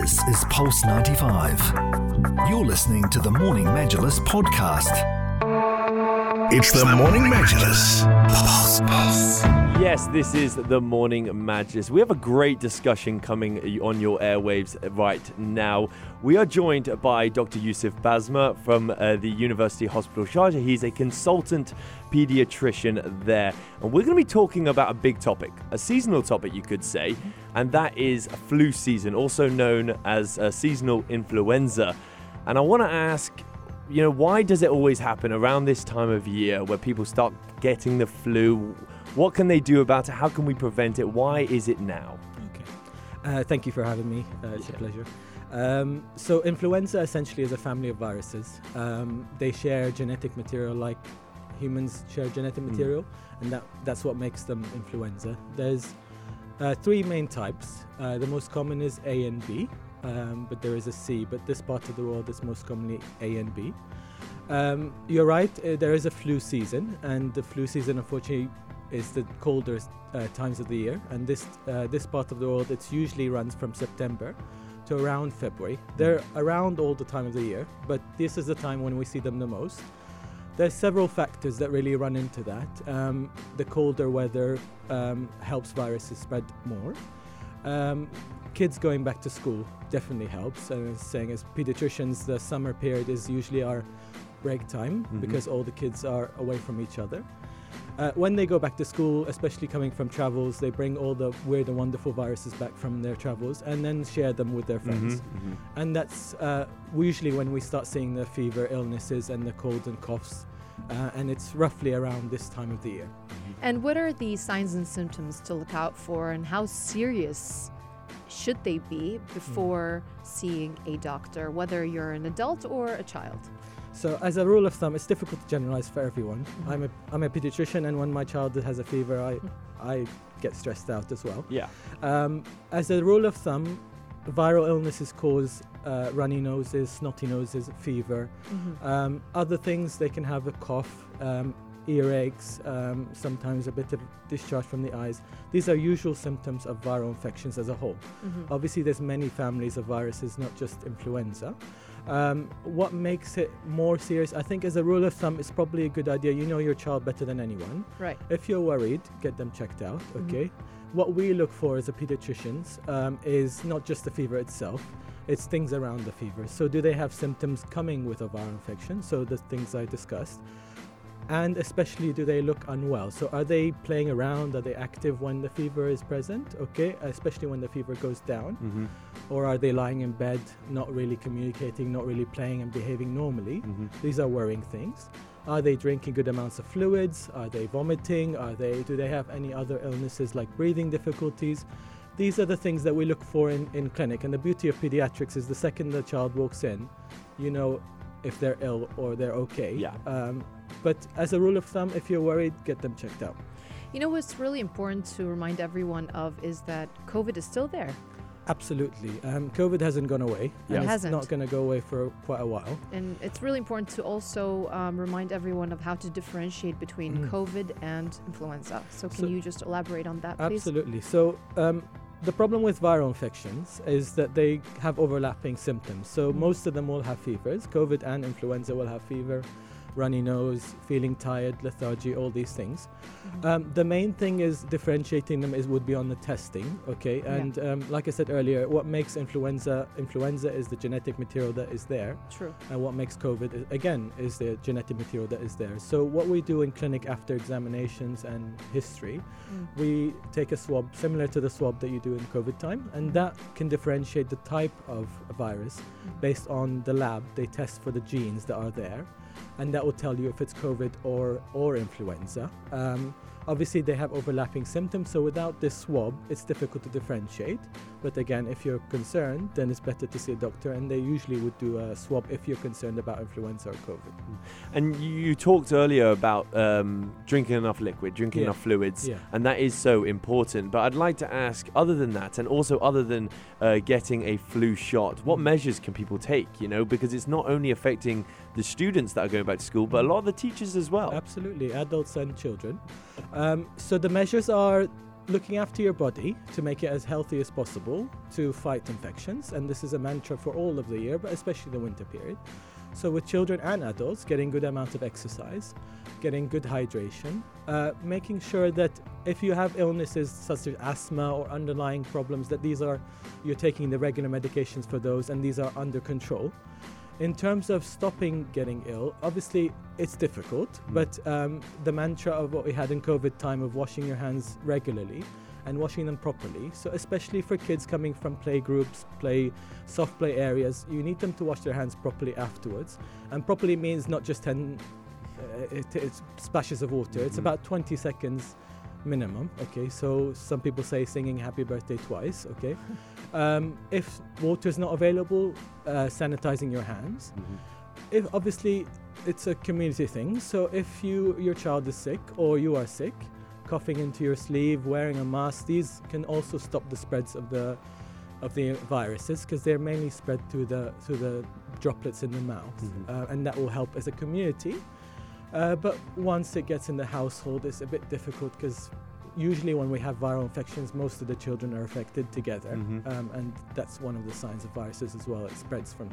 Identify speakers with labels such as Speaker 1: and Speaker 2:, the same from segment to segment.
Speaker 1: This is Pulse 95. You're listening to the Morning Majlis podcast.
Speaker 2: It's the Morning Majlis.
Speaker 1: Pulse, pulse.
Speaker 3: Yes, this is the Morning Majlis. We have a great discussion coming on your airwaves right now. We are joined by Dr. Yousef Basma from uh, the University Hospital Sharjah. He's a consultant pediatrician there. And we're going to be talking about a big topic, a seasonal topic, you could say, and that is flu season, also known as seasonal influenza. And I want to ask you know, why does it always happen around this time of year where people start getting the flu? What can they do about it? How can we prevent it? Why is it now?
Speaker 4: Okay. Uh, thank you for having me. Uh, it's
Speaker 3: Yeah.
Speaker 4: a pleasure. Um, so, influenza essentially is a family of viruses. Um, they share genetic material like humans share genetic
Speaker 3: Mm.
Speaker 4: material, and that, that's what makes them influenza. There's uh, three main types. Uh, the most common is A and B, um, but there is a C, but this part of the world is most commonly A and B. Um, you're right, uh, there is a flu season, and the flu season, unfortunately, is the colder uh, times of the year. And this uh, this part of the world, it's usually runs from September to around February. They're around all the time of the year, but this is the time when we see them the most. There's several factors that really run into that. Um, the colder weather um, helps viruses spread more. Um, kids going back to school definitely helps. And as saying as pediatricians, the summer period is usually our break time
Speaker 3: Mhm.
Speaker 4: because all the kids are away from each other. Uh, when they go back to school, especially coming from travels, they bring all the weird and wonderful viruses back from their travels and then share them with their friends.
Speaker 3: Mhm, mhm.
Speaker 4: And that's uh, usually when we start seeing the fever, illnesses, and the colds and coughs. Uh, and it's roughly around this time of the year.
Speaker 5: And what are the signs and symptoms to look out for, and how serious should they be before seeing a doctor, whether you're an adult or a child?
Speaker 4: So, as a rule of thumb, it's difficult to generalize for everyone. I'm a I'm a pediatrician, and when my child has a fever, I I get stressed out as well.
Speaker 3: Yeah.
Speaker 4: Um, as a rule of thumb, viral illnesses cause uh, runny noses, snotty noses, fever. Um, other things, they can have a cough, um, earaches, um, sometimes a bit of discharge from the eyes. These are usual symptoms of viral infections as a whole.
Speaker 5: Mhm.
Speaker 4: Obviously, there's many families of viruses, not just influenza. Um, what makes it more serious, I think, as a rule of thumb, it's probably a good idea. You know your child better than anyone.
Speaker 5: Right.
Speaker 4: If you're worried, get them checked out.
Speaker 5: Mhm.
Speaker 4: Okay. What we look for as a pediatricians um, is not just the fever itself; it's things around the fever. So, do they have symptoms coming with a viral infection? So, the things I discussed. And especially, do they look unwell? So, are they playing around? Are they active when the fever is present? Okay, especially when the fever goes down
Speaker 3: Mhm,
Speaker 4: or are they lying in bed, not really communicating, not really playing and behaving normally?
Speaker 3: mhm.
Speaker 4: These are worrying things. Are they drinking good amounts of fluids? Are they vomiting? Are they do they have any other illnesses like breathing difficulties? These are the things that we look for in, in clinic. And the beauty of pediatrics is the second the child walks in, you know if they're ill or they're okay.
Speaker 3: Yeah.
Speaker 4: Um, but as a rule of thumb, if you're worried, get them checked out.
Speaker 5: You know what's really important to remind everyone of is that COVID is still there.
Speaker 4: Absolutely. Um, COVID hasn't gone away.
Speaker 3: Yeah.
Speaker 4: And
Speaker 5: It
Speaker 4: it's
Speaker 5: hasn't.
Speaker 4: not going to go away for quite a while.
Speaker 5: And it's really important to also um, remind everyone of how to differentiate between
Speaker 4: Mm.
Speaker 5: COVID and influenza. So, can
Speaker 4: So-
Speaker 5: you just elaborate on that, please?
Speaker 4: Absolutely. So um, the problem with viral infections is that they have overlapping symptoms. So
Speaker 5: Mhm.
Speaker 4: most of them will have fevers. COVID and influenza will have fever, runny nose, feeling tired, lethargy, all these things.
Speaker 5: Mhm.
Speaker 4: Um, the main thing is differentiating them is would be on the testing, okay?
Speaker 5: Yeah.
Speaker 4: And um, like I said earlier, what makes influenza influenza is the genetic material that is there.
Speaker 5: True.
Speaker 4: And what makes COVID, i- again, is the genetic material that is there. So, what we do in clinic after examinations and history,
Speaker 5: Mm.
Speaker 4: we take a swab similar to the swab that you do in COVID time, and that can differentiate the type of virus based on the lab. They test for the genes that are there, and that will tell you if it's COVID or, or influenza. Um, Obviously, they have overlapping symptoms, so without this swab, it's difficult to differentiate. But again, if you're concerned, then it's better to see a doctor, and they usually would do a swab if you're concerned about influenza or COVID.
Speaker 3: And you, you talked earlier about um, drinking enough liquid, drinking
Speaker 4: Yeah.
Speaker 3: enough fluids,
Speaker 4: Yeah.
Speaker 3: and that is so important. But I'd like to ask, other than that, and also other than uh, getting a flu shot, what
Speaker 4: Mm.
Speaker 3: measures can people take? You know, because it's not only affecting the students that are going back to school, but a lot of the teachers as well.
Speaker 4: Absolutely, adults and children. Um, so the measures are looking after your body to make it as healthy as possible to fight infections, and this is a mantra for all of the year, but especially the winter period. So with children and adults, getting good amount of exercise, getting good hydration, uh, making sure that if you have illnesses such as asthma or underlying problems, that these are you're taking the regular medications for those, and these are under control. In terms of stopping getting ill, obviously it's difficult, but um, the mantra of what we had in COVID time of washing your hands regularly and washing them properly. So, especially for kids coming from play groups, play soft play areas, you need them to wash their hands properly afterwards. And properly means not just 10 uh, it, it's splashes of water, it's
Speaker 3: Mhm.
Speaker 4: about 20 seconds minimum. Okay, so some people say singing happy birthday twice. Okay, um, if water is not available, uh, sanitizing your hands. If obviously it's a community thing, so if you your child is sick or you are sick, coughing into your sleeve, wearing a mask, these can also stop the spreads of the of the viruses because they're mainly spread through the through the droplets in the mouth,
Speaker 3: Mhm.
Speaker 4: uh, and that will help as a community. Uh, but once it gets in the household, it's a bit difficult because usually when we have viral infections, most of the children are affected together,
Speaker 3: Mhm.
Speaker 4: um, and that's one of the signs of viruses as well. It spreads from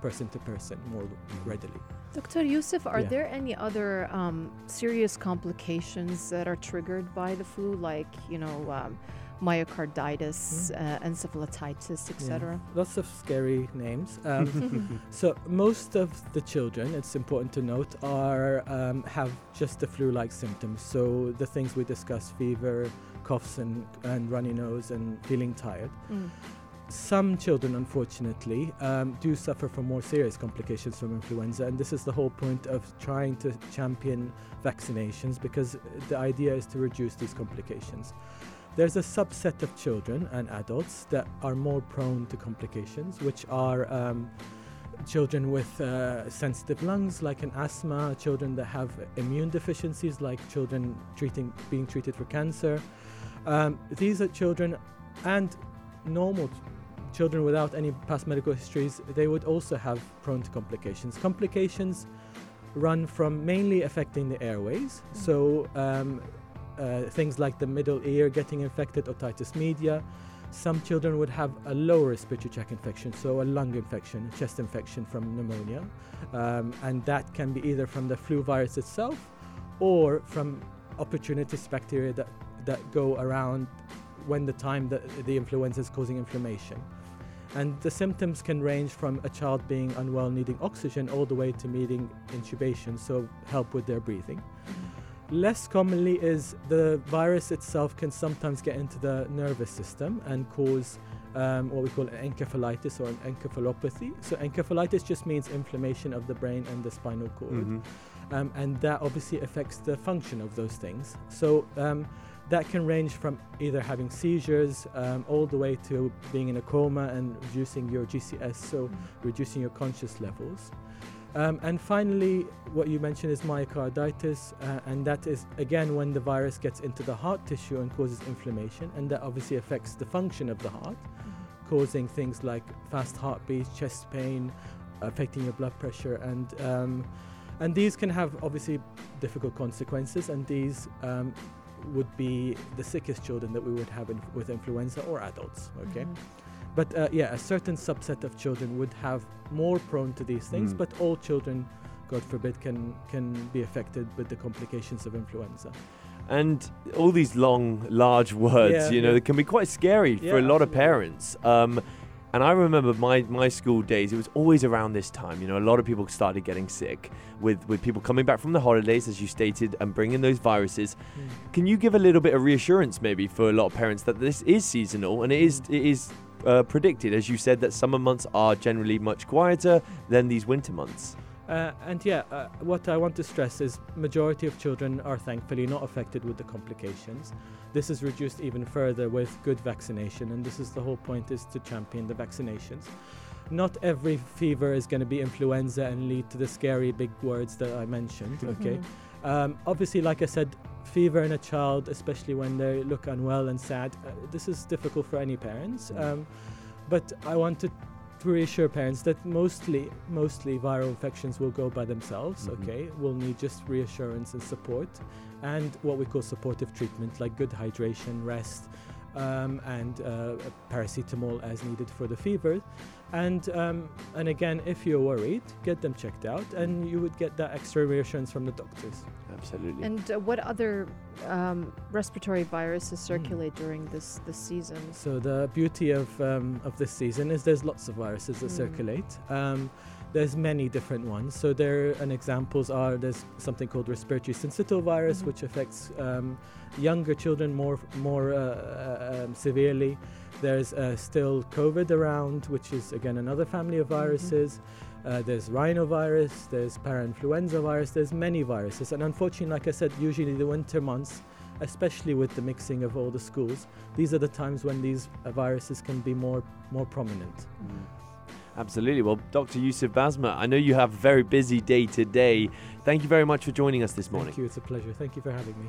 Speaker 4: person to person more readily.
Speaker 5: Dr. Yousef, are
Speaker 4: Yeah.
Speaker 5: there any other um, serious complications that are triggered by the flu, like, you know, um, myocarditis, uh, encephalitis, etc.?
Speaker 4: Lots of scary names. Um, so most of the children, it's important to note, are um, have just the flu-like symptoms. So the things we discussed: fever, coughs, and, and runny nose, and feeling tired.
Speaker 5: Mm.
Speaker 4: Some children, unfortunately, um, do suffer from more serious complications from influenza, and this is the whole point of trying to champion vaccinations because the idea is to reduce these complications. There's a subset of children and adults that are more prone to complications, which are um, children with uh, sensitive lungs, like an asthma, children that have immune deficiencies, like children treating being treated for cancer. Um, these are children and normal ch- children without any past medical histories. They would also have prone to complications. Complications run from mainly affecting the airways, so um, uh, things like the middle ear getting infected, otitis media. Some children would have a lower respiratory tract infection, so a lung infection, a chest infection from pneumonia, um, and that can be either from the flu virus itself or from opportunistic bacteria that, that go around when the time that the influenza is causing inflammation. And the symptoms can range from a child being unwell, needing oxygen, all the way to needing intubation, so help with their breathing. Less commonly is the virus itself can sometimes get into the nervous system and cause um, what we call an encephalitis or an encephalopathy. So encephalitis just means inflammation of the brain and the spinal cord
Speaker 3: Mhm.
Speaker 4: um, and that obviously affects the function of those things. So um, that can range from either having seizures um, all the way to being in a coma and reducing your GCS, so reducing your conscious levels. Um, and finally, what you mentioned is myocarditis, uh, and that is again when the virus gets into the heart tissue and causes inflammation, and that obviously affects the function of the heart, causing things like fast heartbeats, chest pain, affecting your blood pressure, and um, and these can have obviously difficult consequences, and these um, would be the sickest children that we would have in, with influenza or adults. Okay,
Speaker 5: Mhm.
Speaker 4: but uh, yeah, a certain subset of children would have more prone to these things,
Speaker 3: Mm.
Speaker 4: but all children, God forbid, can can be affected with the complications of influenza.
Speaker 3: And all these long, large words,
Speaker 4: Yeah,
Speaker 3: you know,
Speaker 4: yeah.
Speaker 3: can be quite scary for a lot of parents. Um, and I remember my, my school days, it was always around this time. You know, a lot of people started getting sick with, with people coming back from the holidays, as you stated, and bringing those viruses. Can you give a little bit of reassurance, maybe, for a lot of parents that this is seasonal and it is, it is uh, predicted, as you said, that summer months are generally much quieter than these winter months?
Speaker 4: Uh, and yeah, uh, what I want to stress is majority of children are thankfully not affected with the complications. This is reduced even further with good vaccination, and this is the whole point: is to champion the vaccinations. Not every fever is going to be influenza and lead to the scary big words that I mentioned. Okay,
Speaker 5: Mhm.
Speaker 4: um, obviously, like I said, fever in a child, especially when they look unwell and sad, uh, this is difficult for any parents.
Speaker 3: Mm.
Speaker 4: Um, but I want to reassure parents that mostly, mostly viral infections will go by themselves.
Speaker 3: Mhm.
Speaker 4: Okay, we'll need just reassurance and support, and what we call supportive treatment, like good hydration, rest, um, and uh, paracetamol as needed for the fever. And um, and again, if you're worried, get them checked out, and you would get that extra reassurance from the doctors.
Speaker 3: Absolutely.
Speaker 5: And uh, what other um, respiratory viruses
Speaker 4: Hmm.
Speaker 5: circulate during this this season?
Speaker 4: So the beauty of um, of this season is there's lots of viruses that
Speaker 5: Mm.
Speaker 4: circulate. There's many different ones. So there and examples are there's something called respiratory syncytial virus,
Speaker 5: Mhm.
Speaker 4: which affects um, younger children more more uh, uh, um, severely. There's uh, still COVID around, which is again another family of viruses. Uh, there's rhinovirus, there's parainfluenza virus, there's many viruses. And unfortunately, like I said, usually the winter months, especially with the mixing of all the schools, these are the times when these uh, viruses can be more more prominent.
Speaker 3: Mm. Absolutely. Well, Dr. Yousef Basma, I know you have a very busy day today. Thank you very much for joining us this morning.
Speaker 4: Thank you, it's a pleasure. Thank you for having me.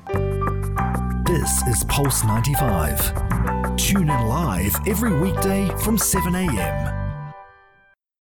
Speaker 1: This is Pulse 95. Tune in live every weekday from 7 a.m.